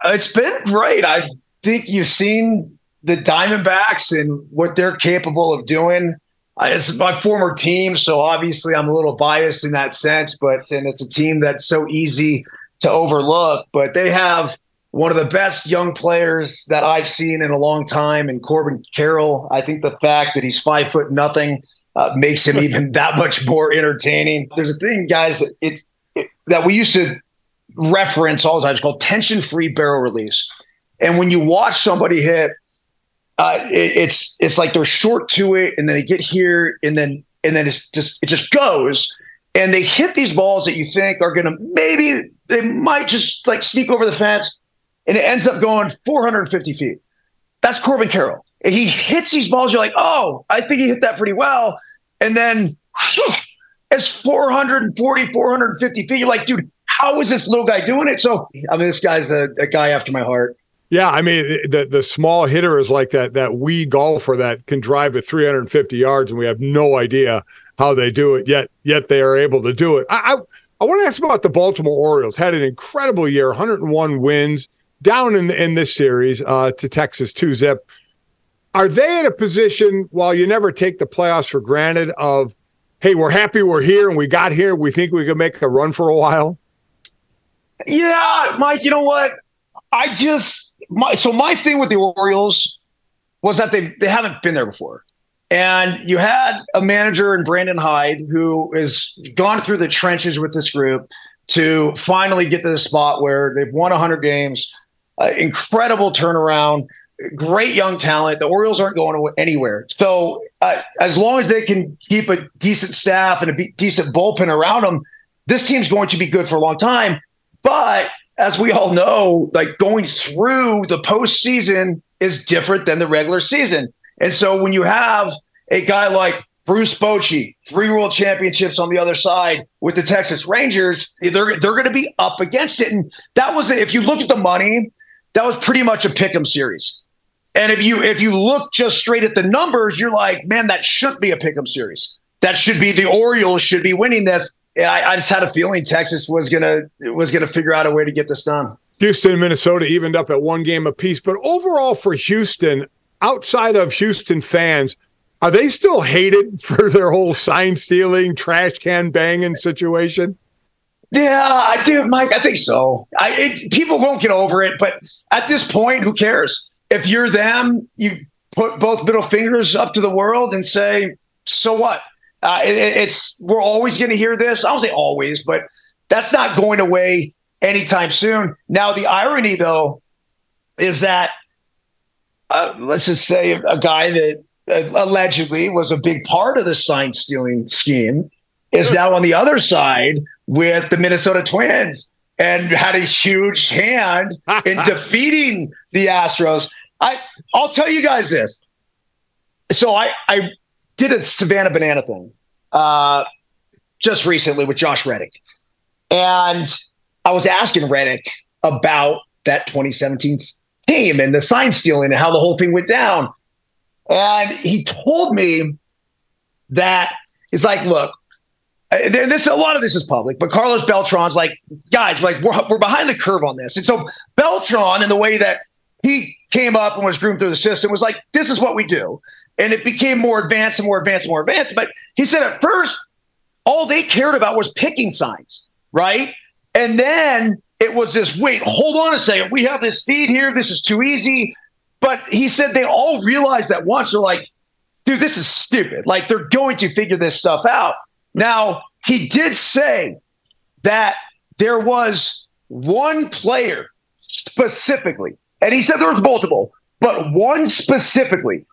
Uh, it's been great. I think you've seen the Diamondbacks and what they're capable of doing. It's my former team, so obviously I'm a little biased in that sense, but and it's a team that's so easy to overlook. But they have one of the best young players that I've seen in a long time, and Corbin Carroll. I think the fact that he's five foot nothing uh, makes him even that much more entertaining. There's a thing, guys, it, it, that we used to reference all the time. It's called tension free barrel release. And when you watch somebody hit uh, it, it's it's like they're short to it, and then they get here, and then and then it's just it just goes, and they hit these balls that you think are gonna maybe they might just like sneak over the fence, and it ends up going 450 feet. That's Corbin Carroll. And he hits these balls. You're like, oh, I think he hit that pretty well, and then it's 440, 450 feet. You're like, dude, how is this little guy doing it? So I mean, this guy's a, a guy after my heart.
Yeah, I mean the the small hitter is like that that wee golfer that can drive at 350 yards, and we have no idea how they do it. Yet yet they are able to do it. I I, I want to ask about the Baltimore Orioles. Had an incredible year, 101 wins, down in in this series uh, to Texas two zip. Are they in a position while you never take the playoffs for granted of, hey, we're happy we're here and we got here. We think we can make a run for a while.
Yeah, Mike. You know what? I just my so my thing with the Orioles was that they they haven't been there before. And you had a manager in Brandon Hyde who has gone through the trenches with this group to finally get to the spot where they've won 100 games, uh, incredible turnaround, great young talent. The Orioles aren't going anywhere. So uh, as long as they can keep a decent staff and a decent bullpen around them, this team's going to be good for a long time. But as we all know, like going through the postseason is different than the regular season. And so when you have a guy like Bruce Bochy, three world championships on the other side with the Texas Rangers, they're they're going to be up against it. And that was if you look at the money, that was pretty much a pick'em series. And if you if you look just straight at the numbers, you're like, man, that shouldn't be a pick'em series. That should be the Orioles should be winning this. I, I just had a feeling Texas was gonna was gonna figure out a way to get this done.
Houston Minnesota evened up at one game apiece, but overall for Houston, outside of Houston fans, are they still hated for their whole sign stealing, trash can banging situation?
Yeah, I do, Mike. I think so. I, it, people won't get over it, but at this point, who cares? If you're them, you put both middle fingers up to the world and say, "So what?" Uh, it, it's we're always going to hear this. I don't say always, but that's not going away anytime soon. Now, the irony, though, is that uh, let's just say a guy that uh, allegedly was a big part of the sign stealing scheme is now on the other side with the Minnesota Twins and had a huge hand in defeating the Astros. I I'll tell you guys this. So I I did a Savannah Banana thing uh, just recently with Josh Reddick. And I was asking Reddick about that 2017 team and the sign stealing and how the whole thing went down. And he told me that he's like, look, uh, this a lot of this is public, but Carlos Beltran's like, guys, like we're, we're behind the curve on this. And so Beltran, in the way that he came up and was groomed through the system, was like, this is what we do and it became more advanced and more advanced and more advanced. But he said at first, all they cared about was picking signs, right? And then it was this wait, hold on a second. We have this feed here. This is too easy. But he said they all realized that once, they're like, dude, this is stupid. Like they're going to figure this stuff out. Now, he did say that there was one player specifically, and he said there was multiple, but one specifically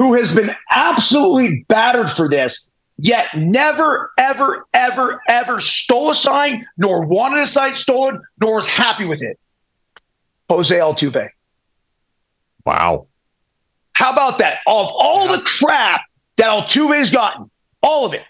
who has been absolutely battered for this, yet never, ever, ever, ever stole a sign, nor wanted a sign stolen, nor was happy with it. Jose Altuve.
Wow.
How about that? Of all the crap that Altuve's gotten, all of it,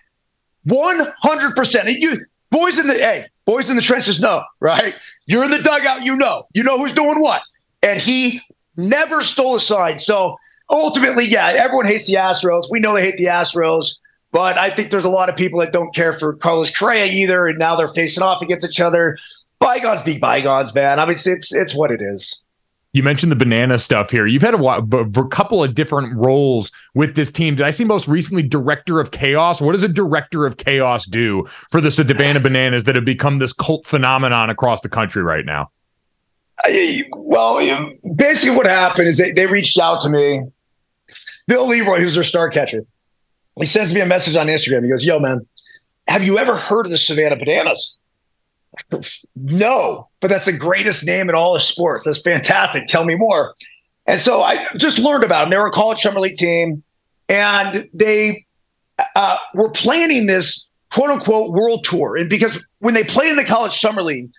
100%. And you, boys in the, hey, boys in the trenches know, right? You're in the dugout, you know. You know who's doing what. And he never stole a sign. So ultimately, yeah, everyone hates the Astros. We know they hate the Astros. But I think there's a lot of people that don't care for Carlos Correa either, and now they're facing off against each other. Bygones be bygones, man. I mean, it's it's, it's what it is.
You mentioned the banana stuff here. You've had a, a, couple of different roles with this team. Did I see most recently director of chaos? What does a director of chaos do for the Savannah Bananas that have become this cult phenomenon across the country right now?
well, basically, what happened is they, they reached out to me. Bill Leroy, who's their star catcher, he sends me a message on Instagram. He goes, Yo, man, have you ever heard of the Savannah Bananas? no, but that's the greatest name in all of sports. That's fantastic. Tell me more. And so I just learned about them. They were a college summer league team, and they uh, were planning this quote unquote world tour. And because when they played in the college summer league,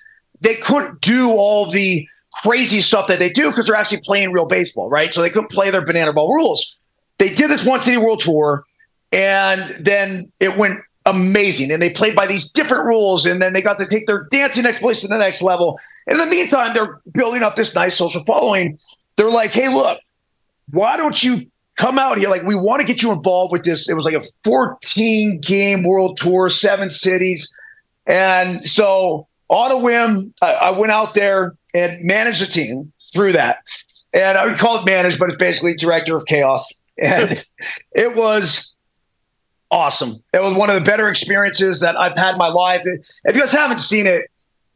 they couldn't do all the crazy stuff that they do because they're actually playing real baseball, right? So they couldn't play their banana ball rules. They did this one city world tour, and then it went amazing. And they played by these different rules, and then they got to take their dancing exploits to the next level. And in the meantime, they're building up this nice social following. They're like, hey, look, why don't you come out here? Like, we want to get you involved with this. It was like a 14 game world tour, seven cities. And so on a whim, I, I went out there and managed a team through that. And I would call it manage, but it's basically director of chaos. And it was awesome. It was one of the better experiences that I've had in my life. If you guys haven't seen it,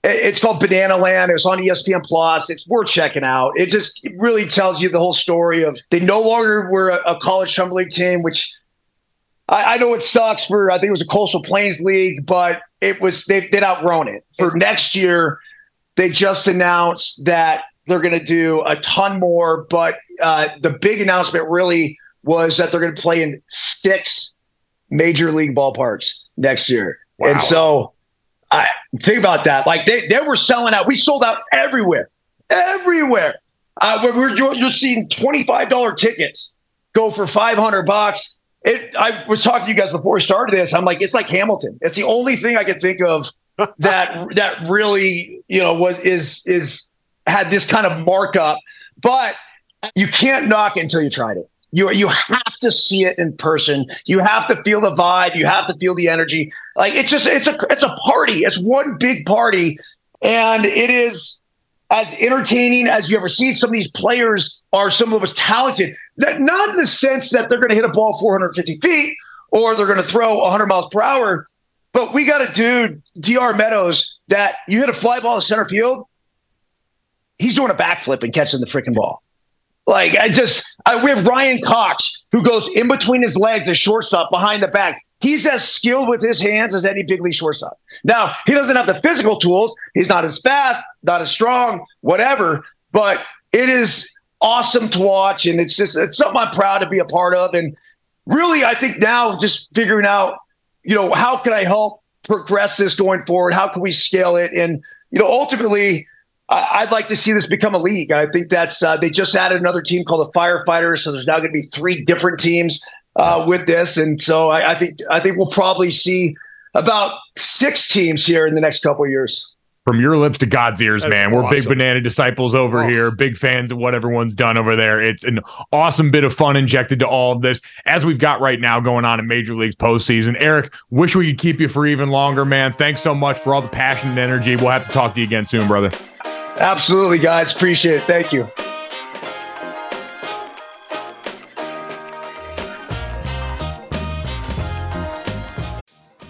it's called Banana Land. It's on ESPN Plus. It's worth checking out. It just really tells you the whole story of they no longer were a, college summer league team, which I, I, know it sucks for. I think it was a Coastal Plains League, but it was they, they'd outgrown it. For next year, they just announced that they're going to do a ton more. But uh, the big announcement really was that they're going to play in six major league ballparks next year. Wow. And so I think about that. Like they, they were selling out. We sold out everywhere, everywhere. Uh, we're, we're, you're seeing $25 tickets go for 500 bucks. It, I was talking to you guys before we started this. I'm like, it's like Hamilton. It's the only thing I can think of that that really, you know, was is is had this kind of markup. But you can't knock it until you tried it. You you have to see it in person. You have to feel the vibe. You have to feel the energy. Like it's just it's a it's a party. It's one big party, and it is as entertaining as you ever see. Some of these players are some of the most talented. That not in the sense that they're going to hit a ball 450 feet or they're going to throw 100 miles per hour, but we got a dude, Dr. Meadows, that you hit a fly ball in center field. He's doing a backflip and catching the freaking ball. Like I just, I, we have Ryan Cox who goes in between his legs, the shortstop behind the back. He's as skilled with his hands as any big league shortstop. Now he doesn't have the physical tools. He's not as fast, not as strong, whatever. But it is awesome to watch, and it's just it's something I'm proud to be a part of. And really, I think now just figuring out, you know, how can I help progress this going forward? How can we scale it? And you know, ultimately, I'd like to see this become a league. I think that's uh, they just added another team called the Firefighters, so there's now going to be three different teams uh, with this, and so I, I, think I think we'll probably see about six teams here in the next couple years.
From your lips to God's ears, That's man. We're big banana disciples over oh. here, big fans of what everyone's done over there. It's an awesome bit of fun injected to all of this, as we've got right now going on in Major League's postseason. Eric, wish we could keep you for even longer, man. Thanks so much for all the passion and energy. We'll have to talk to you again soon, brother.
Absolutely, guys. Appreciate it. Thank you.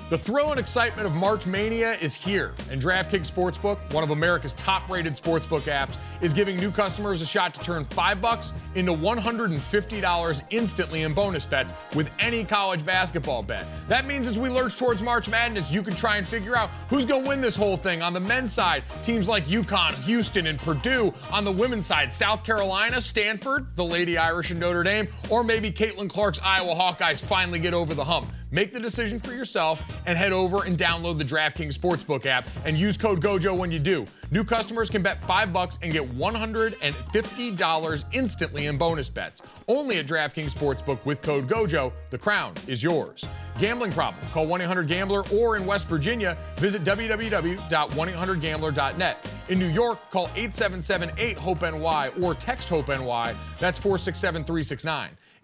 The thrill and excitement of March Mania is here, and DraftKings Sportsbook, one of America's top-rated sportsbook apps, is giving new customers a shot to turn 5 bucks into $150 instantly in bonus bets with any college basketball bet. That means as we lurch towards March Madness, you can try and figure out who's going to win this whole thing. On the men's side, teams like UConn, Houston, and Purdue. On the women's side, South Carolina, Stanford, the Lady Irish, and Notre Dame, or maybe Caitlin Clark's Iowa Hawkeyes finally get over the hump. Make the decision for yourself and head over and download the DraftKings Sportsbook app and use code GOJO when you do. New customers can bet 5 bucks and get $150 instantly in bonus bets. Only at DraftKings Sportsbook with code GOJO. The crown is yours. Gambling problem? Call 1-800-GAMBLER or in West Virginia, visit www.1800gambler.net. In New York, call 877-8-HOPE-NY or text HOPE-NY. That's 467-369.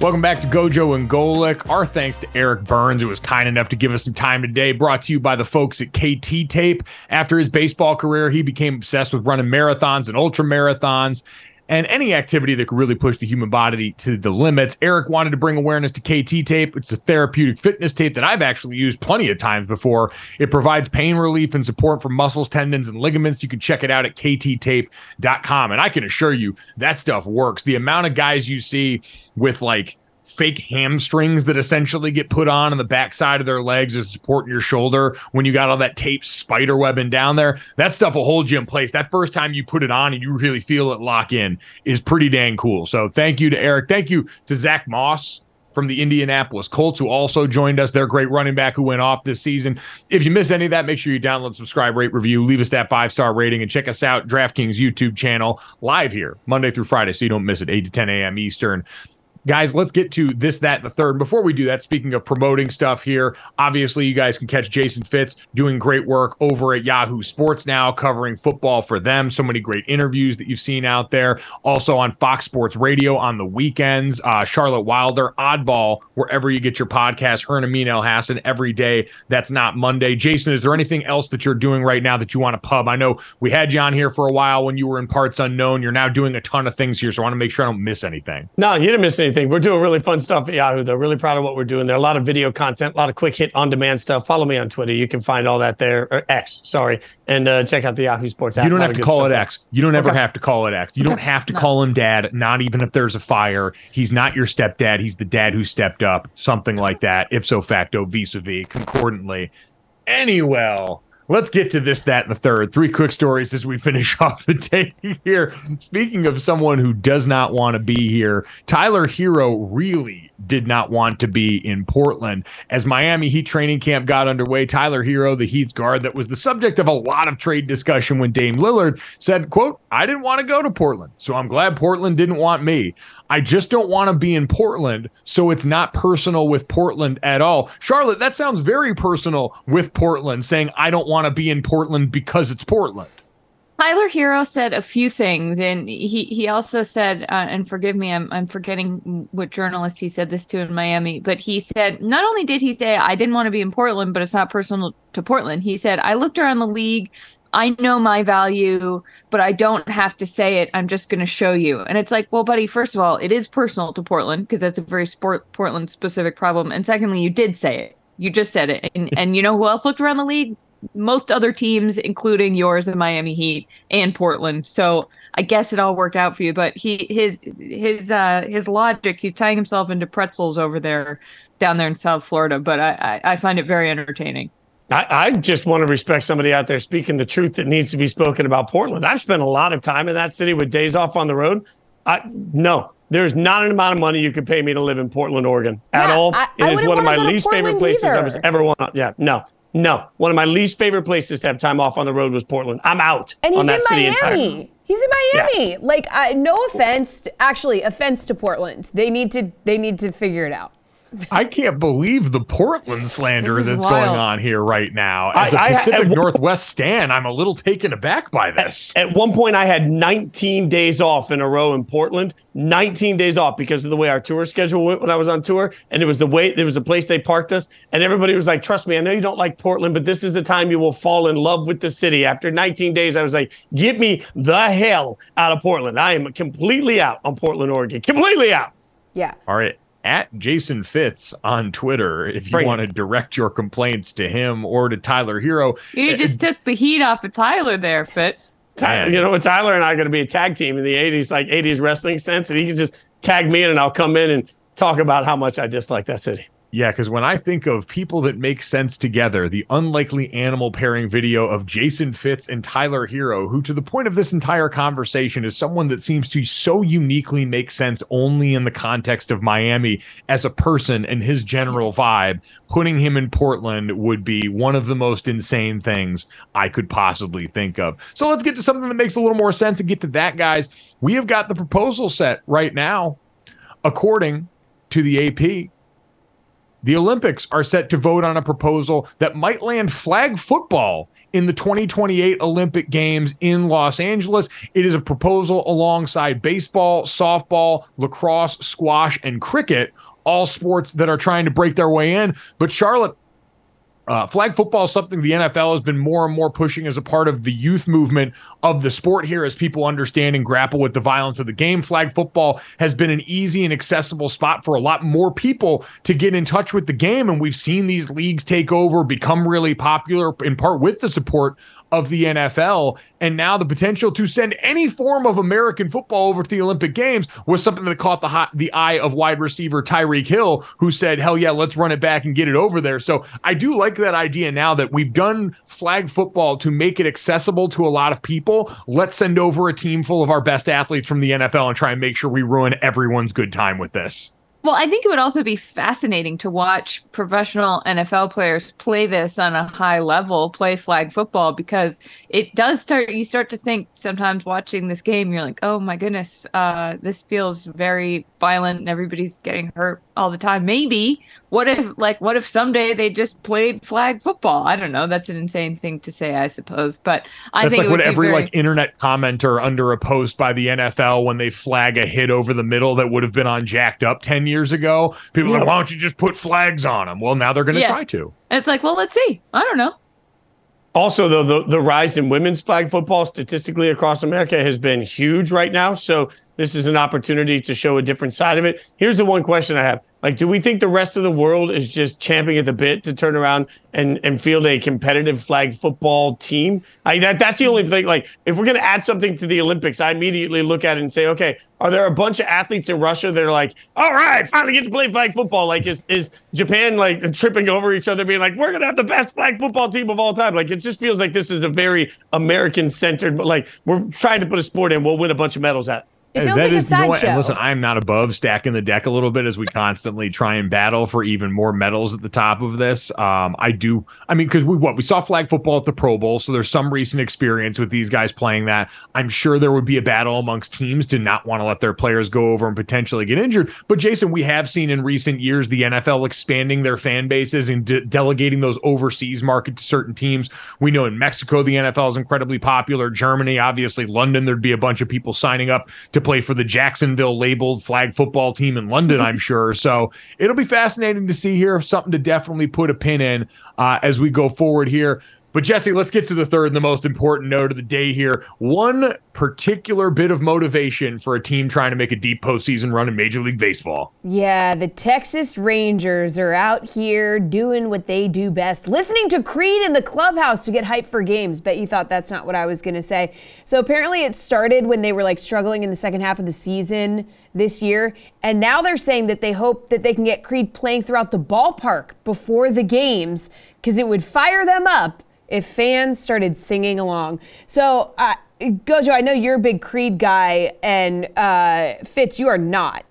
Welcome back to Gojo and Golic. Our thanks to Eric Byrnes, who was kind enough to give us some time today. Brought to you by the folks at KT Tape. After his baseball career, he became obsessed with running marathons and ultra marathons and any activity that could really push the human body to the limits. Eric wanted to bring awareness to KT tape. It's a therapeutic fitness tape that I've actually used plenty of times before. It provides pain relief and support for muscles, tendons, and ligaments. You can check it out at kttape.com. And I can assure you that stuff works. The amount of guys you see with like fake hamstrings that essentially get put on on the backside of their legs as supporting your shoulder when you got all that tape spider webbing down there. That stuff will hold you in place. That first time you put it on and you really feel it lock in is pretty dang cool. So thank you to Eric. Thank you to Zach Moss from the Indianapolis Colts, who also joined us. They're great running back who went off this season. If you missed any of that, make sure you download, subscribe, rate, review, leave us that five star rating, and check us out, DraftKings YouTube channel, live here Monday through Friday, so you don't miss it, 8 to 10 a.m. Eastern guys, let's get to this, that, the third. Before we do that, speaking of promoting stuff here, obviously you guys can catch Jason Fitz doing great work over at Yahoo Sports now, covering football for them. So many great interviews that you've seen out there. Also on Fox Sports Radio on the weekends. Uh, Charlotte Wilder, Oddball, wherever you get your podcast. Her and Amin Elhassan every day. That's not Monday. Jason, is there anything else that you're doing right now that you want to pub? I know we had you on here for a while when you were in Parts Unknown. You're now doing a ton of things here, so I want to make sure I don't miss anything.
No, you didn't miss anything We're doing really fun stuff at Yahoo. They're really proud of what we're doing. There a lot of video content, a lot of quick hit on demand stuff. Follow me on Twitter. You can find all that there, or X, sorry, and uh, check out the Yahoo Sports app.
You don't have to call it X. You don't ever have to call it X. You don't have to no. call him dad, not even if there's a fire. He's not your stepdad. He's the dad who stepped up, something like that, ipso facto, vis a vis, concordantly. Anyway, let's get to this, that, and the third. Three quick stories as we finish off the day here. Speaking of someone who does not want to be here, Tyler Herro really did not want to be in Portland. As Miami Heat training camp got underway, Tyler Herro, the Heat's guard that was the subject of a lot of trade discussion when Dame Lillard said, quote, I didn't want to go to Portland, so I'm glad Portland didn't want me. I just don't want to be in Portland, so it's not personal with Portland at all. Charlotte, that sounds very personal with Portland, saying I don't want to be in Portland because it's Portland.
Tyler Herro said a few things, and he he also said, uh, and forgive me, I'm I'm forgetting what journalist he said this to in Miami, but he said not only did he say I didn't want to be in Portland, but it's not personal to Portland. He said I looked around the league, I know my value, but I don't have to say it. I'm just going to show you. And it's like, well, buddy, first of all, it is personal to Portland because that's a very sport Portland specific problem, and secondly, you did say it. You just said it, and and you know who else looked around the league? Most other teams, including yours, the Miami Heat and Portland. So I guess it all worked out for you. But he his his uh his logic, he's tying himself into pretzels over there down there in South Florida. But I I, I find it very entertaining.
I, I, just want to respect somebody out there speaking the truth that needs to be spoken about Portland. I've spent a lot of time in that city with days off on the road. I no, there's not an amount of money you could pay me to live in Portland, Oregon at yeah, all. It is one of my least favorite places I've ever wanted. Yeah, no, no, one of my least favorite places to have time off on the road was Portland. I'm out.
And he's
on that
in
city
Miami.
Entire.
He's in Miami. Yeah. Like, no offense, to, actually, offense to Portland. They need to. They need to figure it out.
I can't believe the Portland slander that's
wild.
going on here right now. As a
I- I-
Pacific
at one-
Northwest stan, I'm a little taken aback by this.
At one point, I had 19 days off in a row in Portland. 19 days off because of the way our tour schedule went when I was on tour, and it was the way there was a place they parked us, and everybody was like, "Trust me, I know you don't like Portland, but this is the time you will fall in love with the city." After 19 days, I was like, "Get me the hell out of Portland! I am completely out on Portland, Oregon. Completely out."
Yeah.
All right. At Jason Fitz on Twitter, if you
Bring it.
want to direct your complaints to him or to Tyler Herro.
You uh, just took the heat off of Tyler there, Fitz.
Ty-
Man.
you know what? Tyler and I are going to be a tag team in the 80s, like 80s wrestling sense, and he can just tag me in, and I'll come in and talk about how much I dislike that city.
Yeah, because when I think of people that make sense together, the unlikely animal pairing video of Jason Fitz and Tyler Herro, who to the point of this entire conversation is someone that seems to so uniquely make sense only in the context of Miami as a person and his general vibe, putting him in Portland would be one of the most insane things I could possibly think of. So let's get to something that makes a little more sense and get to that, guys. We have got the proposal set right now, according to the AP. The Olympics are set to vote on a proposal that might land flag football in the 2028 Olympic Games in Los Angeles. It is a proposal alongside baseball, softball, lacrosse, squash, and cricket, all sports that are trying to break their way in. But Charlotte, uh, flag football is something the NFL has been more and more pushing as a part of the youth movement of the sport here as people understand and grapple with the violence of the game. Flag football has been an easy and accessible spot for a lot more people to get in touch with the game. And we've seen these leagues take over, become really popular in part with the support of the NFL. And now the potential to send any form of American football over to the Olympic Games was something that caught the hot, the eye of wide receiver Tyreek Hill, who said, hell yeah, let's run it back and get it over there. So I do like that idea now that we've done flag football to make it accessible to a lot of people. Let's send over a team full of our best athletes from the NFL and try and make sure we ruin everyone's good time with this.
Well, I think it would also be fascinating to watch professional NFL players play this on a high level, play flag football, because it does start. You start to think sometimes watching this game, you're like, oh my goodness, uh, this feels very violent and everybody's getting hurt all the time. Maybe what if, like, what if someday they just played flag football? I don't know. That's an insane thing to say, I suppose, but I
That's
think
like
would
what every
very-
like internet commenter under a post by the NFL when they flag a hit over the middle that would have been on jacked up 10 years ago. People are like, why don't you just put flags on them? Well, now they're going to
Yeah.
try to.
And it's like, well, let's see. I don't know.
Also, though, the, the rise in women's flag football statistically across America has been huge right now. So this is an opportunity to show a different side of it. Here's the one question I have. Like, do we think the rest of the world is just champing at the bit to turn around and, and field a competitive flag football team? I, that, that's the only thing. Like, if we're going to add something to the Olympics, I immediately look at it and say, okay, are there a bunch of athletes in Russia that are like, all right, finally get to play flag football? Like, is, is Japan like tripping over each other, being like, we're going to have the best flag football team of all time? Like, it just feels like this is a very American centered, like, we're trying to put a sport in, we'll win a bunch of medals at.
It feels
That
like a
is- you know? And listen, I'm not above stacking the deck a little bit as we constantly try and battle for even more medals at the top of this. Um, I do. I mean, because we what we saw flag football at the Pro Bowl, so there's some recent experience with these guys playing that. I'm sure there would be a battle amongst teams to not want to let their players go over and potentially get injured. But Jason, we have seen in recent years the NFL expanding their fan bases and de- delegating those overseas market to certain teams. We know in Mexico the NFL is incredibly popular. Germany, obviously, London, there'd be a bunch of people signing up to play for the Jacksonville labeled flag football team in London, I'm sure. So it'll be fascinating to see here. Something to definitely put a pin in uh, as we go forward here. But Jesse, let's get to the third and the most important note of the day here. One particular bit of motivation for a team trying to make a deep postseason run in Major League Baseball.
Yeah, the Texas Rangers are out here doing what they do best, listening to Creed in the clubhouse to get hyped for games. Bet you thought that's not what I was going to say. So apparently it started when they were like struggling in the second half of the season this year, and now they're saying that they hope that they can get Creed playing throughout the ballpark before the games because it would fire them up if fans started singing along. So, uh, Gojo, I know you're a big Creed guy, and uh, Fitz, you are not.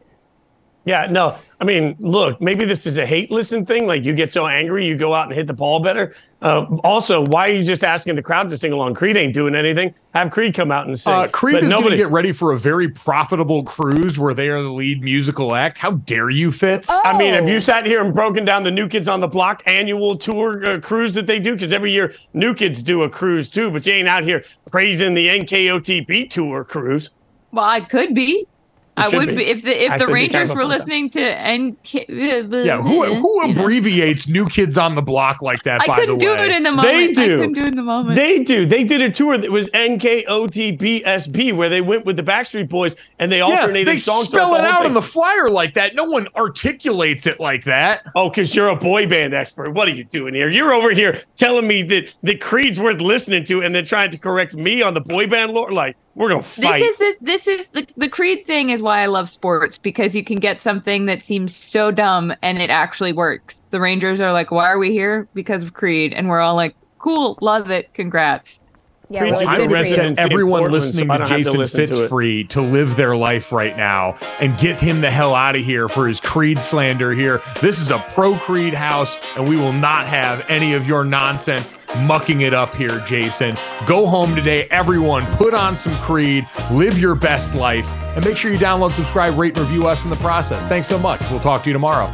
Yeah, no. I mean, look, maybe this is a hate listen thing. Like you get so angry, you go out and hit the ball better. Uh, also, why are you just asking the crowd to sing along? Creed ain't doing anything. Have Creed come out and sing.
Uh, Creed but is going to get ready for a very profitable cruise where they are the lead musical act. How dare you, Fitz?
Oh. I mean, have you sat here and broken down the New Kids on the Block annual tour uh, cruise that they do? Because every year New Kids do a cruise too, but you ain't out here praising the NKOTB tour cruise.
Well, I could be. I would be. be. if the if I the Rangers were listening to NK.
Uh, yeah, who who abbreviates know? New Kids on the Block like that?
I couldn't do it in the moment. They do. I couldn't do it in the moment.
They do. They did a tour that was NKOTBSB where they went with the Backstreet Boys and they alternated
yeah, they
songs.
spell it out thing. on the flyer like that. No one articulates it like that.
Oh, because you're a boy band expert. What are you doing here? You're over here telling me that the Creed's worth listening to, and then trying to correct me on the boy band lore. Like we're gonna fight.
This is this this is the the Creed thing is why I love sports because you can get something that seems so dumb and it actually works. The Rangers are like, why are we here? Because of Creed, and we're all like, cool, love it, congrats.
Yeah, really I
recommend everyone listening so to Jason to Fitz to to live their life right now and get him the hell out of here for his Creed slander here. This is a pro Creed house, and we will not have any of your nonsense mucking it up here, Jason. Go home today, everyone. Put on some Creed, live your best life, and make sure you download, subscribe, rate, and review us in the process. Thanks so much. We'll talk to you tomorrow.